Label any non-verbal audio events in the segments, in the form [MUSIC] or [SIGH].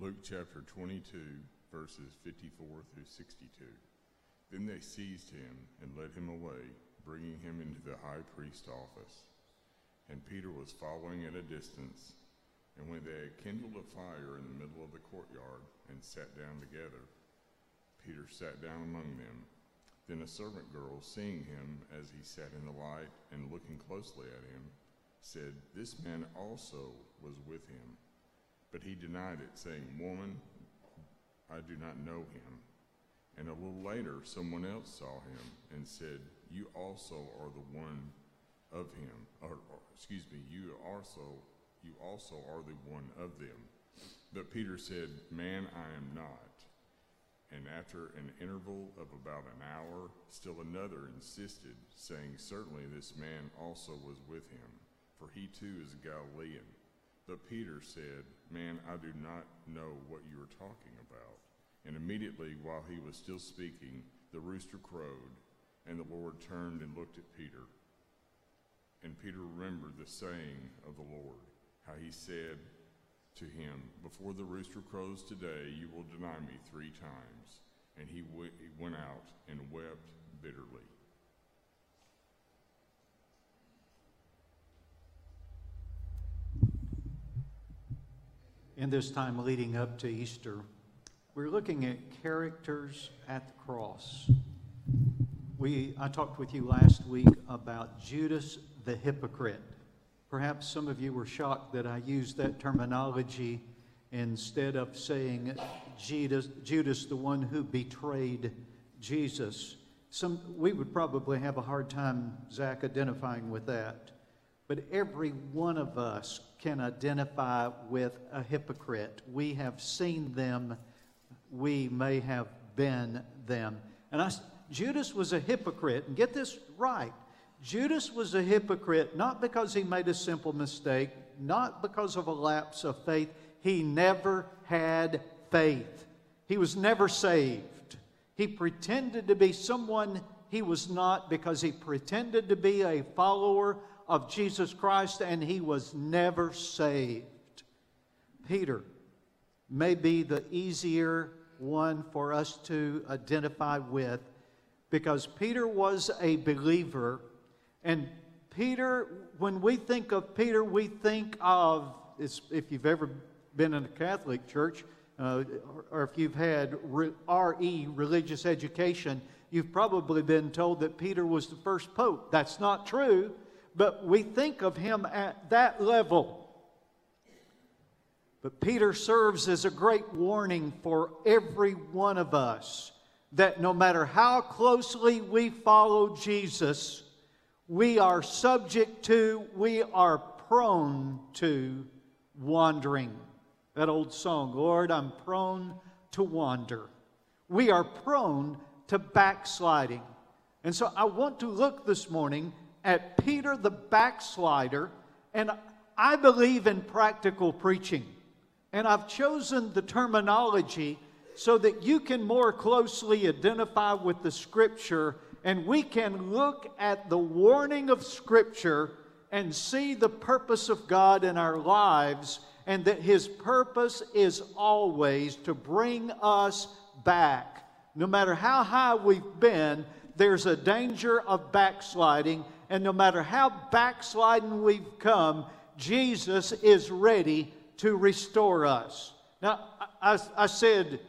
Luke chapter 22, verses 54 through 62. Then they seized him and led him away, bringing him into the high priest's office. And Peter was following at a distance. And when they had kindled a fire in the middle of the courtyard and sat down together, Peter sat down among them. Then a servant girl, seeing him as he sat in the light and looking closely at him, said, This man also was with him. But he denied it, saying, Woman, I do not know him. And a little later, someone else saw him and said, You also are the one of him. Or, or, excuse me, you also, you also are the one of them. But Peter said, Man, I am not. And after an interval of about an hour, still another insisted, saying, Certainly this man also was with him, for he too is a Galilean. But Peter said, Man, I do not know what you are talking about. And immediately, while he was still speaking, the rooster crowed, and the Lord turned and looked at Peter. And Peter remembered the saying of the Lord, how he said to him, Before the rooster crows today, you will deny me three times. And he, w- he went out and wept bitterly. In this time leading up to Easter, we're looking at characters at the cross. We, I talked with you last week about Judas the hypocrite. Perhaps some of you were shocked that I used that terminology instead of saying Judas, Judas the one who betrayed Jesus. Some, we would probably have a hard time, Zach, identifying with that. But every one of us can identify with a hypocrite. We have seen them, we may have been them. And I, Judas was a hypocrite, and get this right. Judas was a hypocrite not because he made a simple mistake, not because of a lapse of faith. He never had faith. He was never saved. He pretended to be someone he was not because he pretended to be a follower of Jesus Christ and he was never saved. Peter may be the easier one for us to identify with because Peter was a believer. And Peter, when we think of Peter, we think of, if you've ever been in a Catholic church, uh, or if you've had RE, religious education, you've probably been told that Peter was the first pope. That's not true but we think of him at that level. But Peter serves as a great warning for every one of us that no matter how closely we follow Jesus, we are subject to, we are prone to wandering. That old song, Lord, I'm prone to wander. We are prone to backsliding. And so I want to look this morning at Peter the backslider, and I believe in practical preaching. And I've chosen the terminology so that you can more closely identify with the Scripture and we can look at the warning of Scripture and see the purpose of God in our lives and that His purpose is always to bring us back. No matter how high we've been, there's a danger of backsliding and no matter how backsliding we've come, Jesus is ready to restore us. Now, I, I said,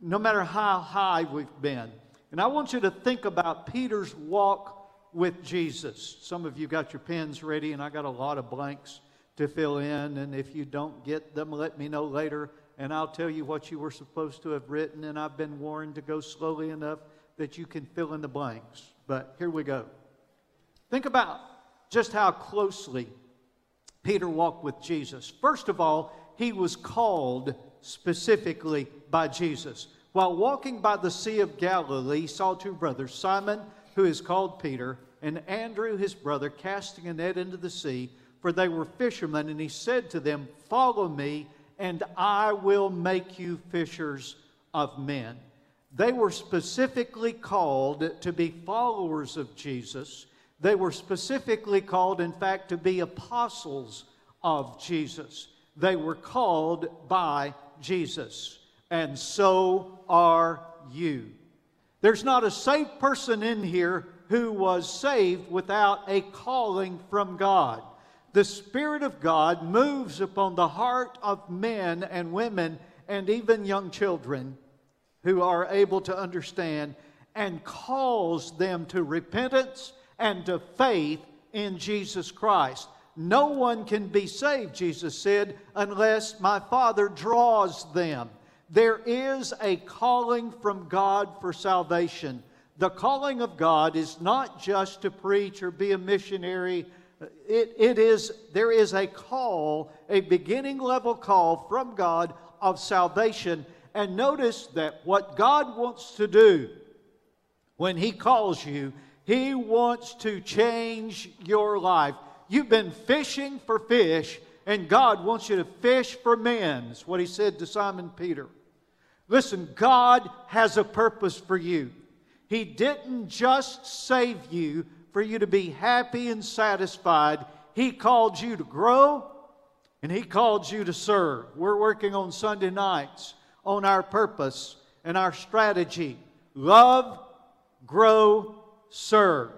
no matter how high we've been. And I want you to think about Peter's walk with Jesus. Some of you got your pens ready, and I got a lot of blanks to fill in. And if you don't get them, let me know later, and I'll tell you what you were supposed to have written. And I've been warned to go slowly enough that you can fill in the blanks. But here we go. Think about just how closely Peter walked with Jesus. First of all, he was called specifically by Jesus. While walking by the Sea of Galilee, he saw two brothers, Simon, who is called Peter, and Andrew, his brother, casting a net into the sea, for they were fishermen. And he said to them, Follow me, and I will make you fishers of men. They were specifically called to be followers of Jesus they were specifically called, in fact, to be apostles of Jesus. They were called by Jesus, and so are you. There's not a saved person in here who was saved without a calling from God. The Spirit of God moves upon the heart of men and women and even young children who are able to understand and calls them to repentance and to faith in Jesus Christ. No one can be saved, Jesus said, unless my Father draws them. There is a calling from God for salvation. The calling of God is not just to preach or be a missionary. It, it is, there is a call, a beginning level call from God of salvation. And notice that what God wants to do when He calls you, He wants to change your life. You've been fishing for fish, and God wants you to fish for men. That's what He said to Simon Peter. Listen, God has a purpose for you. He didn't just save you for you to be happy and satisfied. He called you to grow and He called you to serve. We're working on Sunday nights on our purpose and our strategy love, grow, serve.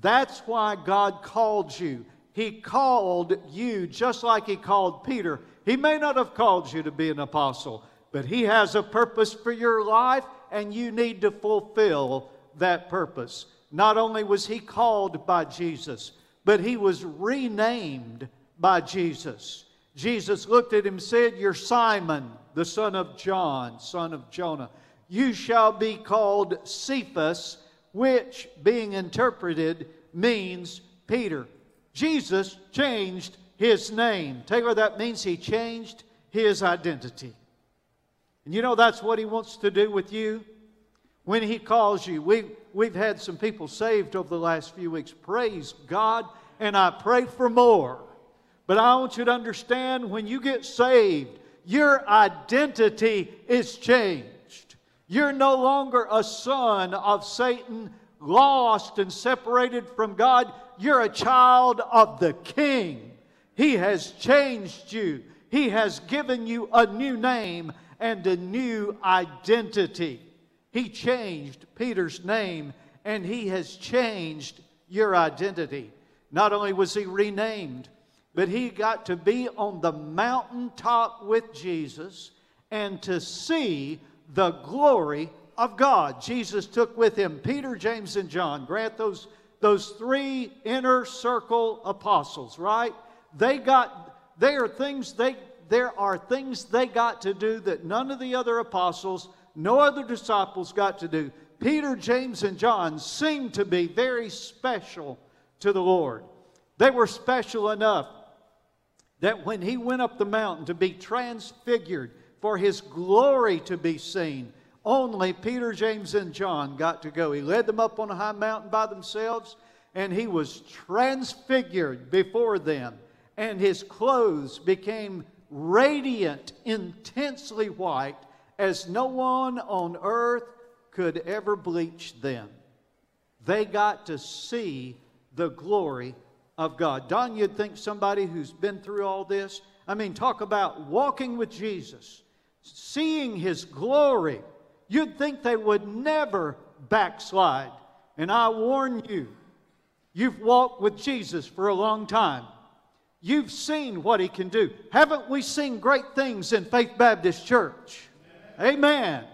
That's why God called you. He called you just like He called Peter. He may not have called you to be an apostle, but He has a purpose for your life, and you need to fulfill that purpose. Not only was He called by Jesus, but He was renamed by Jesus. Jesus looked at him and said, You're Simon, the son of John, son of Jonah. You shall be called Cephas, which, being interpreted, means Peter. Jesus changed his name. Take what that means. He changed his identity. And you know that's what he wants to do with you when he calls you. We've, we've had some people saved over the last few weeks. Praise God. And I pray for more. But I want you to understand when you get saved, your identity is changed. You're no longer a son of Satan, lost and separated from God. You're a child of the King. He has changed you, He has given you a new name and a new identity. He changed Peter's name and he has changed your identity. Not only was he renamed, but he got to be on the mountaintop with Jesus and to see the glory of God. Jesus took with him Peter, James, and John. Grant those, those three inner circle apostles, right? They got, they are things they, there are things they got to do that none of the other apostles, no other disciples got to do. Peter, James, and John seemed to be very special to the Lord. They were special enough that when he went up the mountain to be transfigured for his glory to be seen, only Peter, James, and John got to go. He led them up on a high mountain by themselves, and he was transfigured before them, and his clothes became radiant, intensely white, as no one on earth could ever bleach them. They got to see the glory of God. Don, you'd think somebody who's been through all this, I mean, talk about walking with Jesus, seeing his glory, you'd think they would never backslide. And I warn you, you've walked with Jesus for a long time. You've seen what he can do. Haven't we seen great things in Faith Baptist Church? Amen. Amen.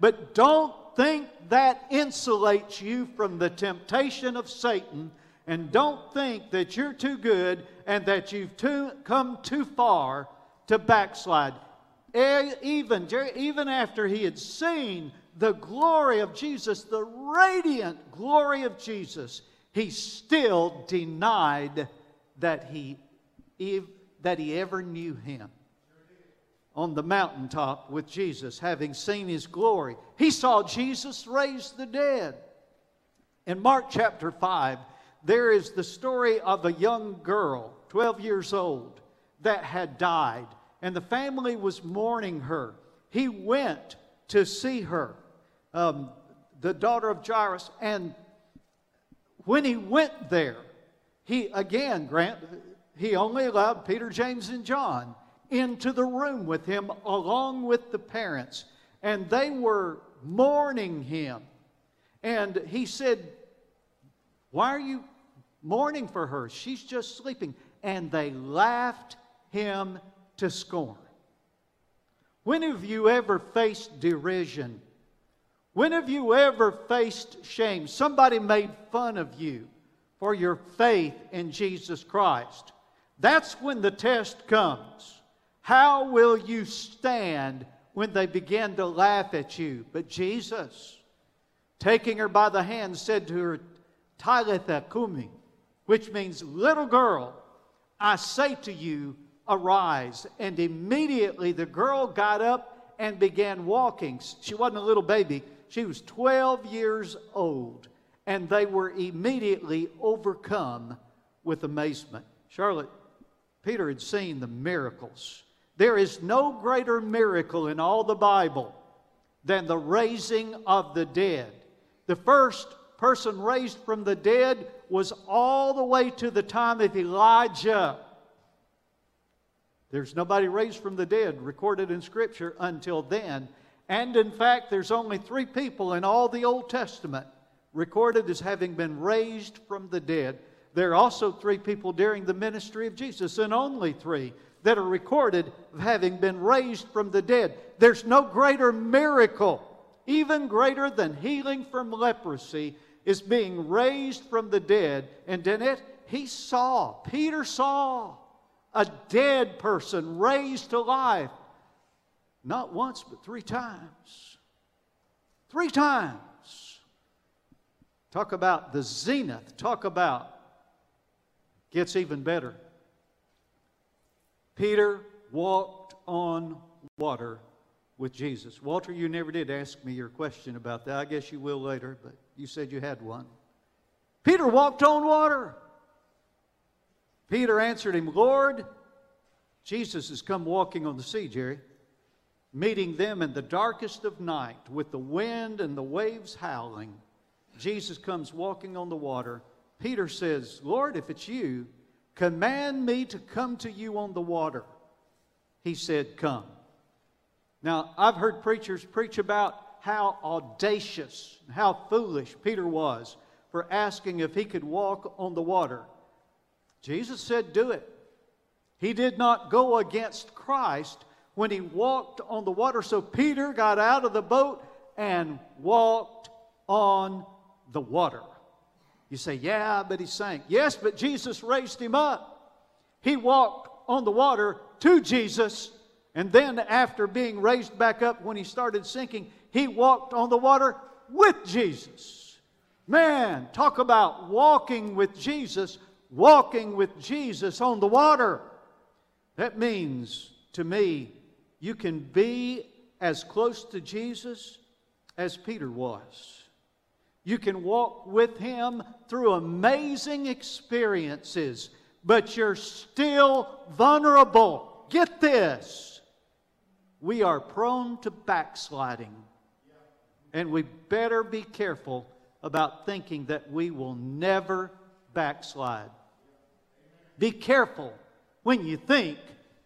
But don't think that insulates you from the temptation of Satan. And don't think that you're too good and that you've too, come too far to backslide. Even, even after he had seen the glory of Jesus, the radiant glory of Jesus, he still denied that he that he ever knew him. On the mountaintop with Jesus, having seen his glory, he saw Jesus raise the dead. In Mark chapter 5, there is the story of a young girl, 12 years old, that had died, and the family was mourning her. He went to see her, um, the daughter of Jairus, and when he went there, he again, Grant, he only allowed Peter, James, and John into the room with him along with the parents, and they were mourning him. And he said, Why are you mourning for her? She's just sleeping. And they laughed him to scorn. When have you ever faced derision? When have you ever faced shame? Somebody made fun of you for your faith in Jesus Christ. That's when the test comes. How will you stand when they begin to laugh at you? But Jesus, taking her by the hand, said to her, Talitha Kumi, which means, little girl, I say to you, arise. And immediately the girl got up and began walking. She wasn't a little baby, she was 12 years old. And they were immediately overcome with amazement. Charlotte, Peter had seen the miracles. There is no greater miracle in all the Bible than the raising of the dead. The first person raised from the dead was all the way to the time of Elijah. There's nobody raised from the dead recorded in Scripture until then. And in fact, there's only three people in all the Old Testament recorded as having been raised from the dead. There are also three people during the ministry of Jesus, and only three that are recorded of having been raised from the dead. There's no greater miracle, even greater than healing from leprosy, is being raised from the dead. And in it, he saw, Peter saw a dead person raised to life. Not once, but three times. Three times. Talk about the zenith. Talk about gets even better. Peter walked on water with Jesus. Walter, you never did ask me your question about that. I guess you will later, but you said you had one. Peter walked on water. Peter answered him, Lord, Jesus has come walking on the sea, Jerry, meeting them in the darkest of night with the wind and the waves howling. Jesus comes walking on the water. Peter says, Lord, if it's you, command me to come to you on the water. He said, Come. Now, I've heard preachers preach about how audacious, how foolish Peter was for asking if he could walk on the water. Jesus said, Do it. He did not go against Christ when he walked on the water. So Peter got out of the boat and walked on the water. You say, Yeah, but he sank. Yes, but Jesus raised him up. He walked on the water to Jesus, and then after being raised back up when he started sinking, he walked on the water with Jesus. Man, talk about walking with Jesus walking with Jesus on the water. That means to me, you can be as close to Jesus as Peter was. You can walk with him through amazing experiences, but you're still vulnerable. Get this. We are prone to backsliding, and we better be careful about thinking that we will never backslide. Be careful when you think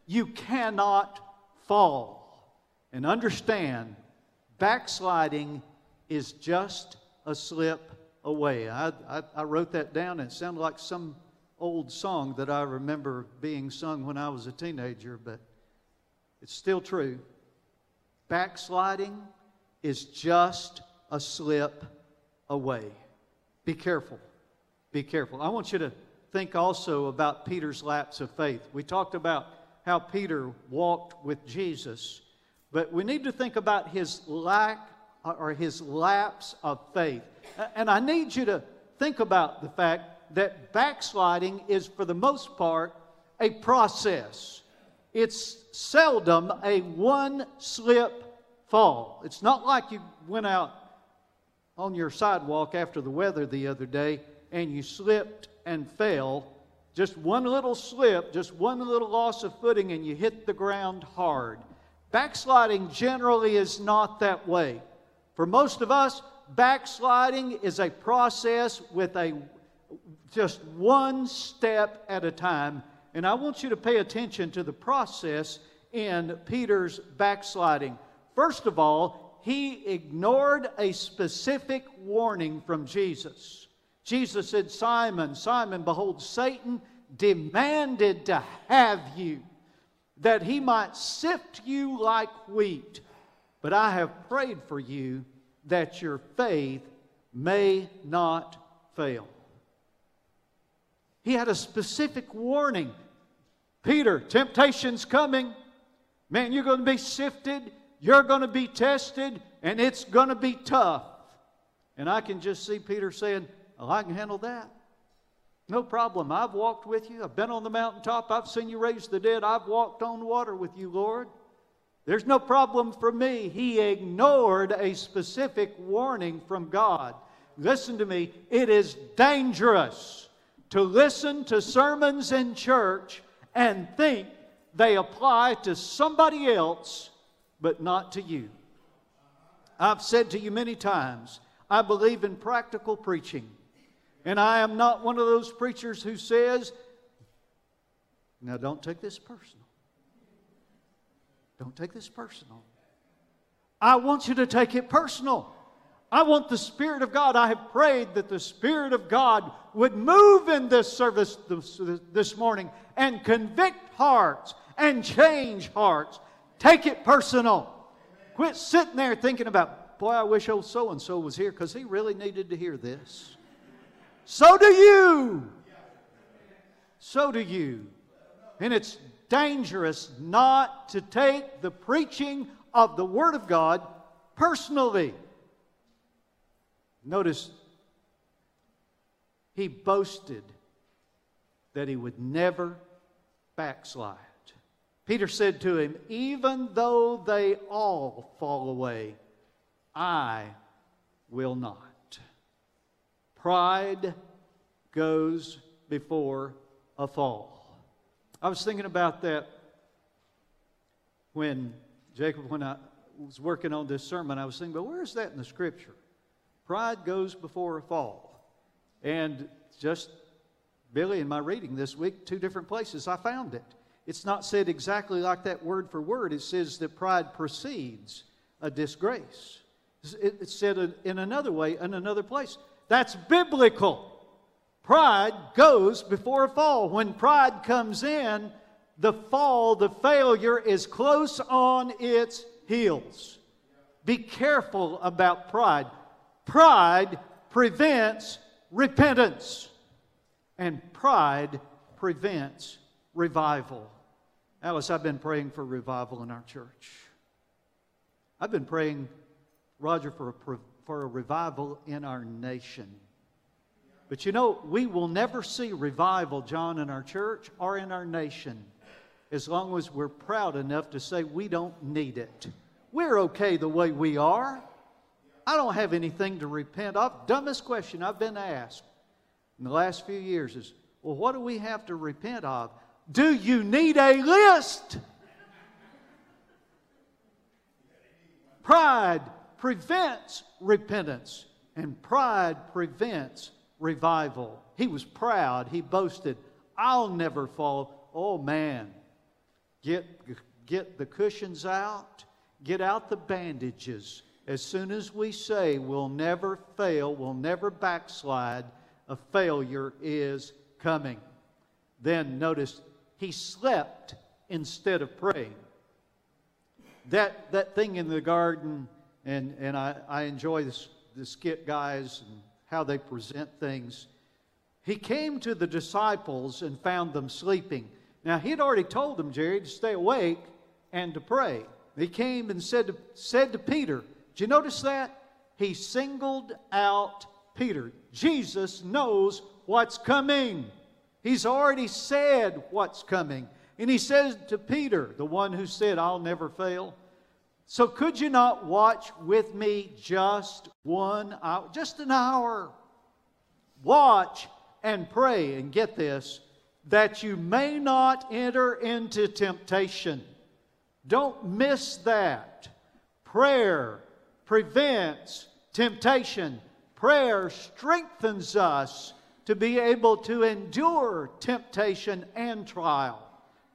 you cannot fall. And understand, backsliding is just a slip away. I, I, I, wrote that down and it sounded like some old song that I remember being sung when I was a teenager, but it's still true. Backsliding is just a slip away. Be careful. Be careful. I want you to think also about Peter's lapse of faith. We talked about how Peter walked with Jesus, but we need to think about his lack or his lapse of faith. And I need you to think about the fact that backsliding is, for the most part, a process. It's seldom a one slip fall. It's not like you went out on your sidewalk after the weather the other day and you slipped and fell, just one little slip, just one little loss of footing, and you hit the ground hard. Backsliding generally is not that way. For most of us, backsliding is a process with a just one step at a time. And I want you to pay attention to the process in Peter's backsliding. First of all, he ignored a specific warning from Jesus. Jesus said, Simon, Simon, behold, Satan demanded to have you, that he might sift you like wheat. But I have prayed for you that your faith may not fail. He had a specific warning Peter, temptation's coming. Man, you're going to be sifted, you're going to be tested, and it's going to be tough. And I can just see Peter saying, Oh, I can handle that. No problem. I've walked with you. I've been on the mountaintop. I've seen you raise the dead. I've walked on water with you, Lord. There's no problem for me. He ignored a specific warning from God. Listen to me. It is dangerous to listen to sermons in church and think they apply to somebody else, but not to you. I've said to you many times, I believe in practical preaching. And I am not one of those preachers who says, now don't take this personal. Don't take this personal. I want you to take it personal. I want the Spirit of God. I have prayed that the Spirit of God would move in this service this, morning and convict hearts and change hearts. Take it personal. Quit sitting there thinking about, boy, I wish old so and so was here because he really needed to hear this. So do you. So do you. And it's dangerous not to take the preaching of the Word of God personally. Notice he boasted that he would never backslide. Peter said to him, Even though they all fall away, I will not. Pride goes before a fall. I was thinking about that when Jacob, when I was working on this sermon, I was thinking, but where is that in the scripture? Pride goes before a fall. And just Billy, in my reading this week, two different places I found it. It's not said exactly like that word for word. It says that pride precedes a disgrace. It's said in another way, in another place. That's biblical. Pride goes before a fall. When pride comes in, the fall, the failure is close on its heels. Be careful about pride. Pride prevents repentance, and pride prevents revival. Alice, I've been praying for revival in our church. I've been praying, Roger, for a for a revival in our nation. But you know, we will never see revival, John, in our church or in our nation as long as we're proud enough to say we don't need it. We're okay the way we are. I don't have anything to repent of. Dumbest question I've been asked in the last few years is well, what do we have to repent of? Do you need a list? Pride prevents repentance, and pride prevents revival. He was proud, he boasted, I'll never fall. Oh man, get, get the cushions out, get out the bandages. As soon as we say we'll never fail, we'll never backslide, a failure is coming. Then notice he slept instead of praying. That, that thing in the garden and, and I, I enjoy this, the skit guys and how they present things. He came to the disciples and found them sleeping. Now, he had already told them, Jerry, to stay awake and to pray. He came and said to, said to Peter, Did you notice that? He singled out Peter. Jesus knows what's coming. He's already said what's coming. And he says to Peter, the one who said, I'll never fail, so, could you not watch with me just one hour, just an hour? Watch and pray, and get this, that you may not enter into temptation. Don't miss that. Prayer prevents temptation, prayer strengthens us to be able to endure temptation and trial.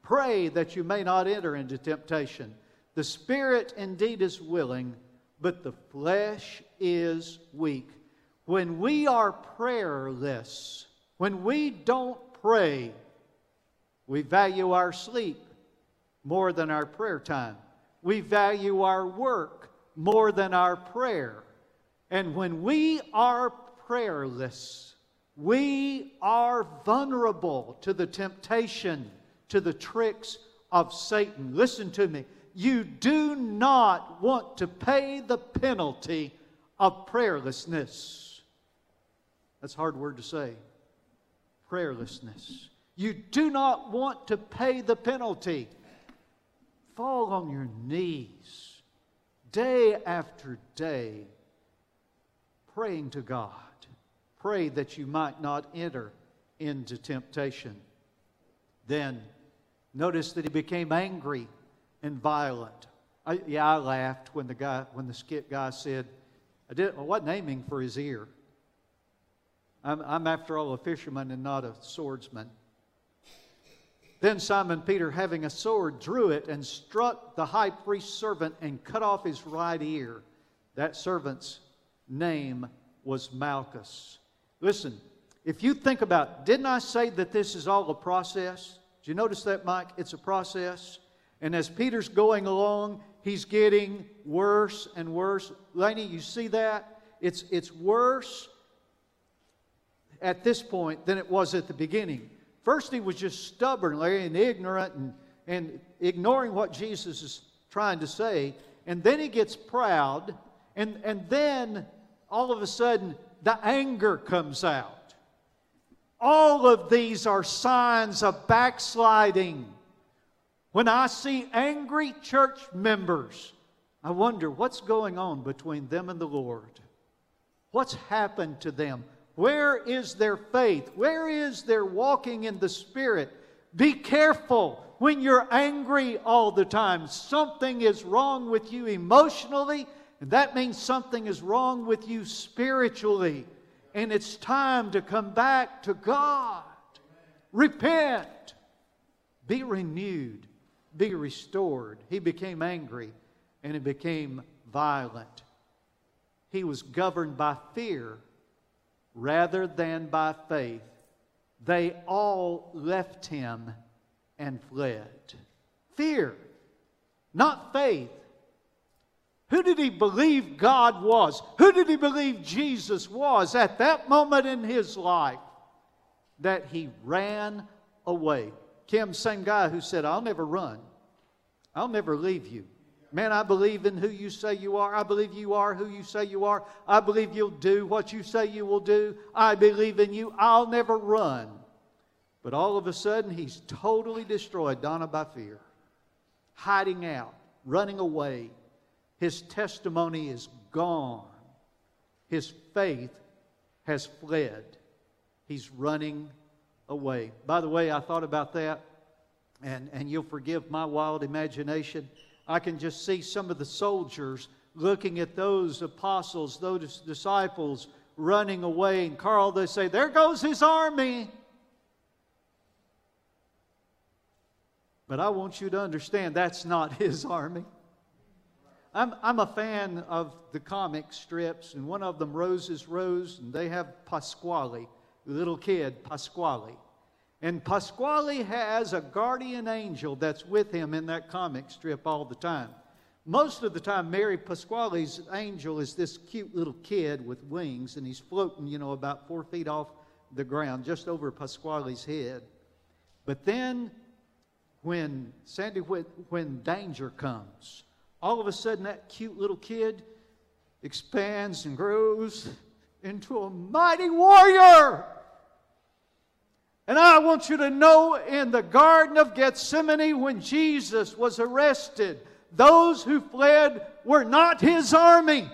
Pray that you may not enter into temptation. The spirit indeed is willing, but the flesh is weak. When we are prayerless, when we don't pray, we value our sleep more than our prayer time. We value our work more than our prayer. And when we are prayerless, we are vulnerable to the temptation, to the tricks of Satan. Listen to me. You do not want to pay the penalty of prayerlessness. That's a hard word to say. Prayerlessness. You do not want to pay the penalty. Fall on your knees day after day, praying to God pray that you might not enter into temptation. Then, notice that he became angry and violent. I, yeah, I laughed when the guy, when the skit guy said, I, did, I wasn't aiming for his ear. I'm, I'm after all a fisherman and not a swordsman. Then Simon Peter, having a sword, drew it and struck the high priest's servant and cut off his right ear. That servant's name was Malchus. Listen, if you think about, didn't I say that this is all a process? Did you notice that, Mike? It's a process. And as Peter's going along, he's getting worse and worse. Laney, you see that? It's, it's worse at this point than it was at the beginning. First, he was just stubbornly and ignorant and, and ignoring what Jesus is trying to say. And then he gets proud. And, and then all of a sudden, the anger comes out. All of these are signs of backsliding. When I see angry church members, I wonder what's going on between them and the Lord. What's happened to them? Where is their faith? Where is their walking in the Spirit? Be careful when you're angry all the time. Something is wrong with you emotionally and that means something is wrong with you spiritually. And it's time to come back to God. Repent. Be renewed. Be restored. He became angry and he became violent. He was governed by fear rather than by faith. They all left him and fled. Fear, not faith. Who did he believe God was? Who did he believe Jesus was at that moment in his life that he ran away? Kim, same guy who said, I'll never run, I'll never leave you. Man, I believe in who you say you are. I believe you are who you say you are. I believe you'll do what you say you will do. I believe in you. I'll never run. But all of a sudden, he's totally destroyed, Donna, by fear, hiding out, running away his testimony is gone. His faith has fled. He's running away. By the way, I thought about that, and, and you'll forgive my wild imagination. I can just see some of the soldiers looking at those apostles, those disciples running away. And Carl, they say, There goes his army. But I want you to understand that's not [LAUGHS] his army. I'm, I'm a fan of the comic strips, and one of them, Rose is Rose, and they have Pasquale, little kid, Pasquale. And Pasquale has a guardian angel that's with him in that comic strip all the time. Most of the time, Mary Pasquale's angel is this cute little kid with wings, and he's floating, you know, about four feet off the ground, just over Pasquale's head. But then, when Sandy, when danger comes, all of a sudden that cute little kid expands and grows into a mighty warrior. And I want you to know in the Garden of Gethsemane, when Jesus was arrested, those who fled were not his army.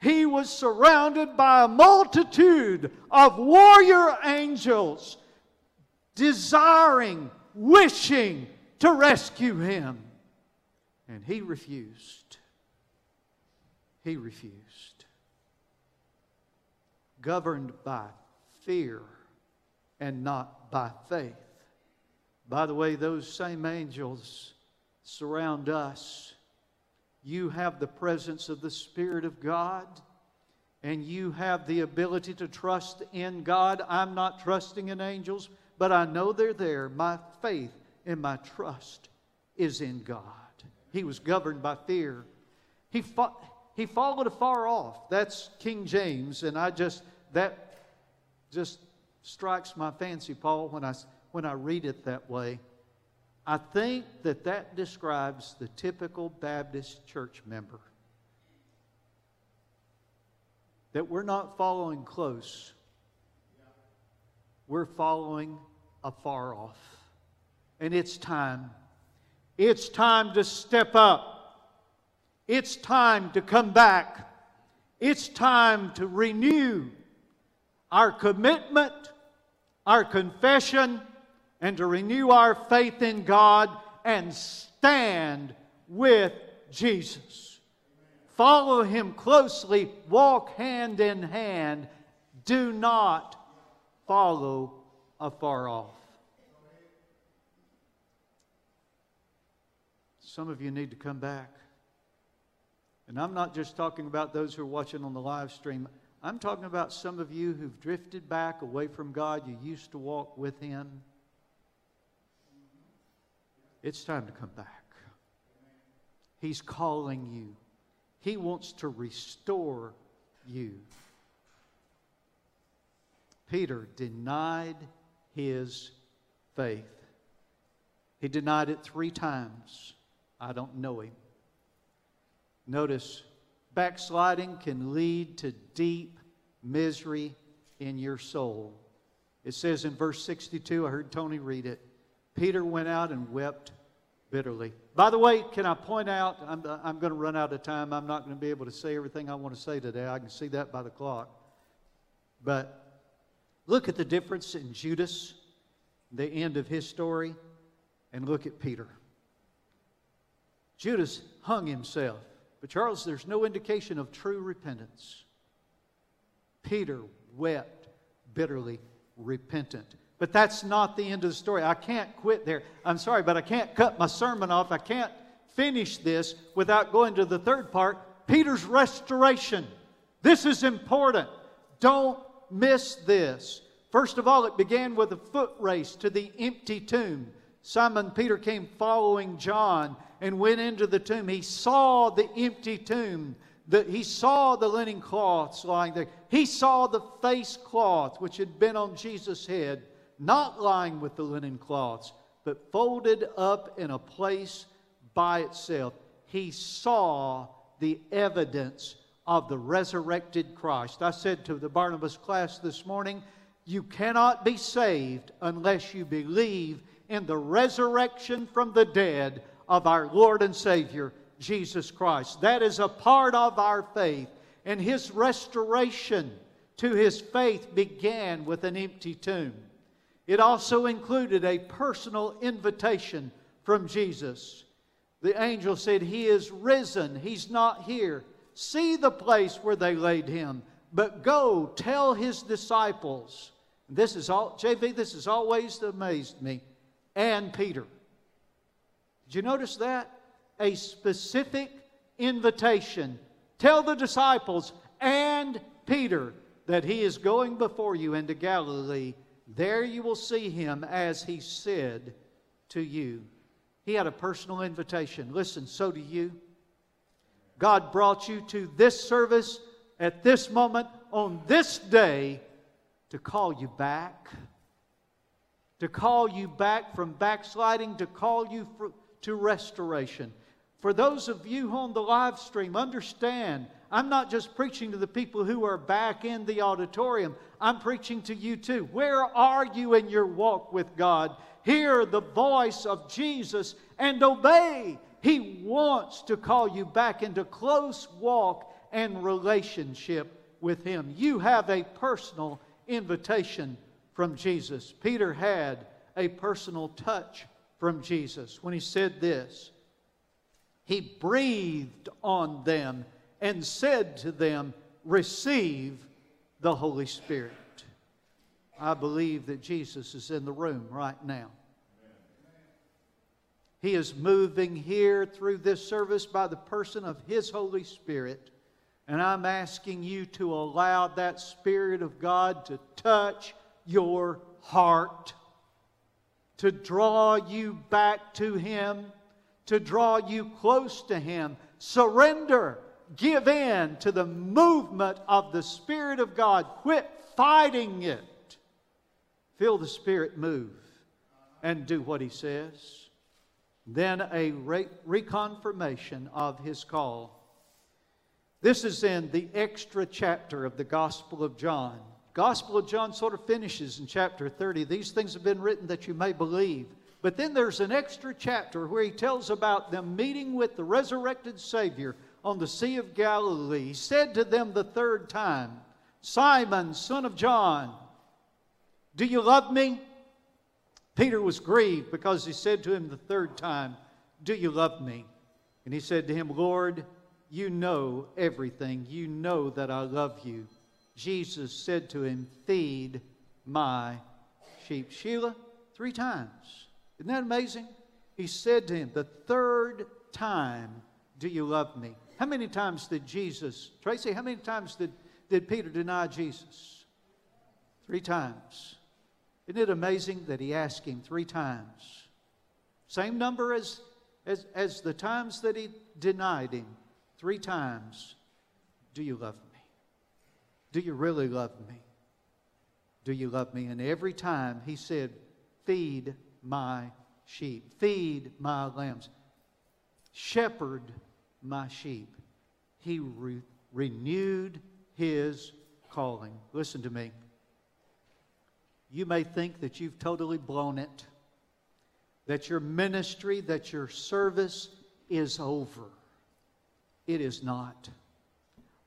He was surrounded by a multitude of warrior angels desiring, wishing to rescue him. And he refused. He refused. Governed by fear and not by faith. By the way, those same angels surround us. You have the presence of the Spirit of God, and you have the ability to trust in God. I'm not trusting in angels, but I know they're there. My faith and my trust is in God. He was governed by fear. He, fo- he followed afar off. That's King James, and I just, that just strikes my fancy, Paul, when I, when I read it that way. I think that that describes the typical Baptist church member. That we're not following close, we're following afar off. And it's time. It's time to step up. It's time to come back. It's time to renew our commitment, our confession, and to renew our faith in God and stand with Jesus. Follow Him closely, walk hand in hand. Do not follow afar off. Some of you need to come back. And I'm not just talking about those who are watching on the live stream. I'm talking about some of you who've drifted back away from God. You used to walk with Him. It's time to come back. He's calling you, He wants to restore you. Peter denied his faith. He denied it three times. I don't know him. Notice, backsliding can lead to deep misery in your soul. It says in verse 62, I heard Tony read it Peter went out and wept bitterly. By the way, can I point out, I'm, I'm going to run out of time. I'm not going to be able to say everything I want to say today. I can see that by the clock. But look at the difference in Judas, the end of his story, and look at Peter. Judas hung himself. But, Charles, there's no indication of true repentance. Peter wept bitterly, repentant. But that's not the end of the story. I can't quit there. I'm sorry, but I can't cut my sermon off. I can't finish this without going to the third part Peter's restoration. This is important. Don't miss this. First of all, it began with a foot race to the empty tomb. Simon Peter came following John and went into the tomb. He saw the empty tomb. The, he saw the linen cloths lying there. He saw the face cloth which had been on Jesus' head, not lying with the linen cloths, but folded up in a place by itself. He saw the evidence of the resurrected Christ. I said to the Barnabas class this morning, you cannot be saved unless you believe in the resurrection from the dead of our Lord and Savior, Jesus Christ. That is a part of our faith. And his restoration to his faith began with an empty tomb. It also included a personal invitation from Jesus. The angel said, He is risen, He's not here. See the place where they laid him, but go tell his disciples. This is all, JV, this has always amazed me and Peter. Did you notice that? A specific invitation. Tell the disciples and Peter that he is going before you into Galilee. There you will see him as he said to you. He had a personal invitation. Listen, so do you. God brought you to this service at this moment on this day to call you back to call you back from backsliding, to call you for, to restoration. For those of you on the live stream, understand, I'm not just preaching to the people who are back in the auditorium, I'm preaching to you too. Where are you in your walk with God? Hear the voice of Jesus and obey. He wants to call you back into close walk and relationship with Him. You have a personal invitation from Jesus. Peter had a personal touch from Jesus when he said this. He breathed on them and said to them, Receive the Holy Spirit. I believe that Jesus is in the room right now. He is moving here through this service by the person of His Holy Spirit. And I'm asking you to allow that Spirit of God to touch your heart, to draw you back to Him, to draw you close to Him. Surrender. Give in to the movement of the Spirit of God. Quit fighting it. Feel the Spirit move and do what He says. Then a re- reconfirmation of His call. This is in the extra chapter of the Gospel of John. Gospel of John sort of finishes in chapter 30. These things have been written that you may believe. But then there's an extra chapter where he tells about them meeting with the resurrected Savior on the Sea of Galilee. He said to them the third time, Simon, son of John, do you love me? Peter was grieved because he said to him the third time, Do you love me? And he said to him, Lord, you know everything. You know that I love you. Jesus said to him, Feed my sheep. Sheila, three times. Isn't that amazing? He said to him, The third time, Do you love me? How many times did Jesus, Tracy, how many times did, did Peter deny Jesus? Three times. Isn't it amazing that he asked him three times? Same number as, as, as the times that he denied him three times Do you love me? Do you really love me? Do you love me? And every time he said, Feed my sheep, feed my lambs, shepherd my sheep. He re- renewed his calling. Listen to me. You may think that you've totally blown it, that your ministry, that your service is over. It is not.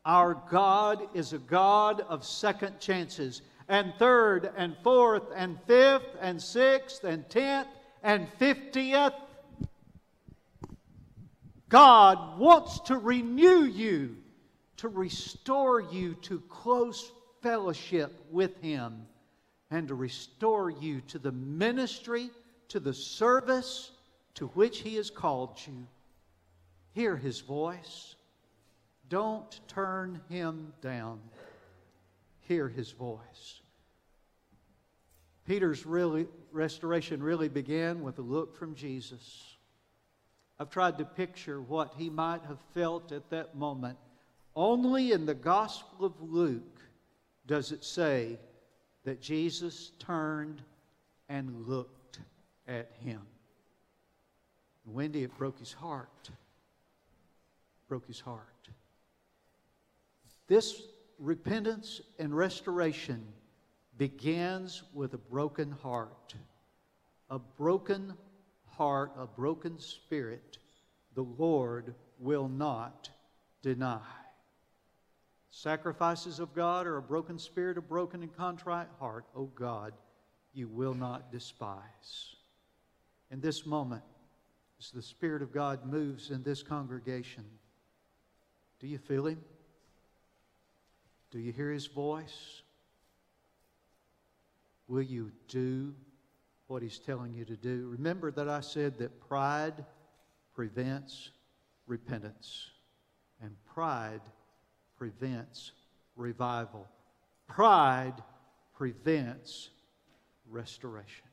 Our God is a God of second chances, and third, and fourth, and fifth, and sixth, and tenth, and fiftieth. God wants to renew you, to restore you to close fellowship with Him, and to restore you to the ministry, to the service to which He has called you. Hear his voice. Don't turn him down. Hear his voice. Peter's really, restoration really began with a look from Jesus. I've tried to picture what he might have felt at that moment. Only in the Gospel of Luke does it say that Jesus turned and looked at him. Wendy, it broke his heart broke his heart. This repentance and restoration begins with a broken heart. A broken heart, a broken spirit, the Lord will not deny. Sacrifices of God are a broken spirit, a broken and contrite heart, O oh God, you will not despise. In this moment, as the Spirit of God moves in this congregation, do you feel Him? Do you hear His voice? Will you do what He's telling you to do? Remember that I said that pride prevents repentance, and pride prevents revival. Pride prevents restoration.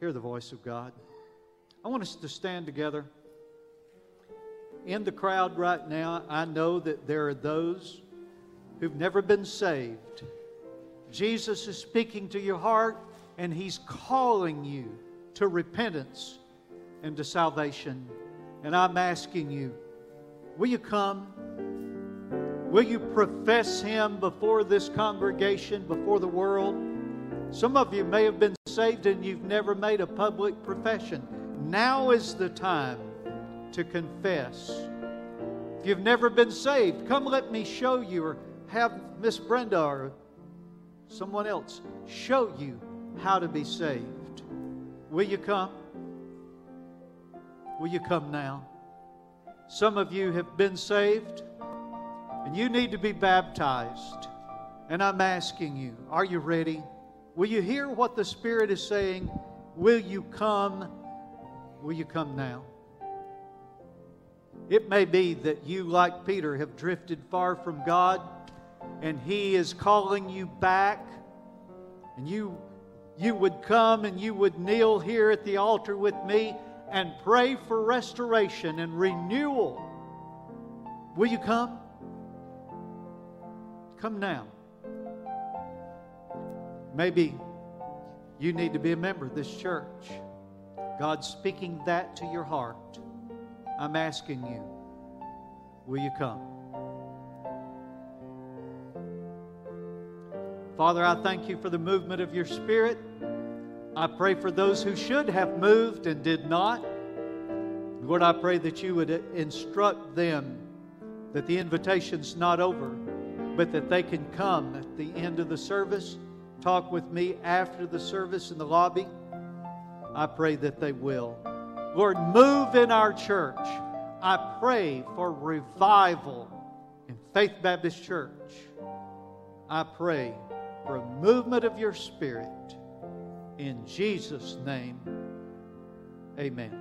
Hear the voice of God. I want us to stand together in the crowd right now, I know that there are those who've never been saved. Jesus is speaking to your heart, and He's calling you to repentance and to salvation. And I'm asking you, will you come? Will you profess Him before this congregation, before the world? Some of you may have been saved and you've never made a public profession. Now is the time to confess. If you've never been saved, come let me show you, have Miss Brenda or someone else show you how to be saved. Will you come? Will you come now? Some of you have been saved and you need to be baptized. And I'm asking you, are you ready? Will you hear what the Spirit is saying? Will you come will you come now? It may be that you, like Peter, have drifted far from God and He is calling you back, and you, you would come and you would kneel here at the altar with me and pray for restoration and renewal. Will you come? Come now. Maybe you need to be a member of this church. God's speaking that to your heart. I'm asking you, will you come? Father, I thank you for the movement of your Spirit. I pray for those who should have moved and did not. Lord, I pray that you would instruct them that the invitation's not over, but that they can come at the end of the service, talk with me after the service in the lobby. I pray that they will. Lord, move in our church. I pray for revival in Faith Baptist Church. I pray for a movement of your Spirit. In Jesus' name, amen.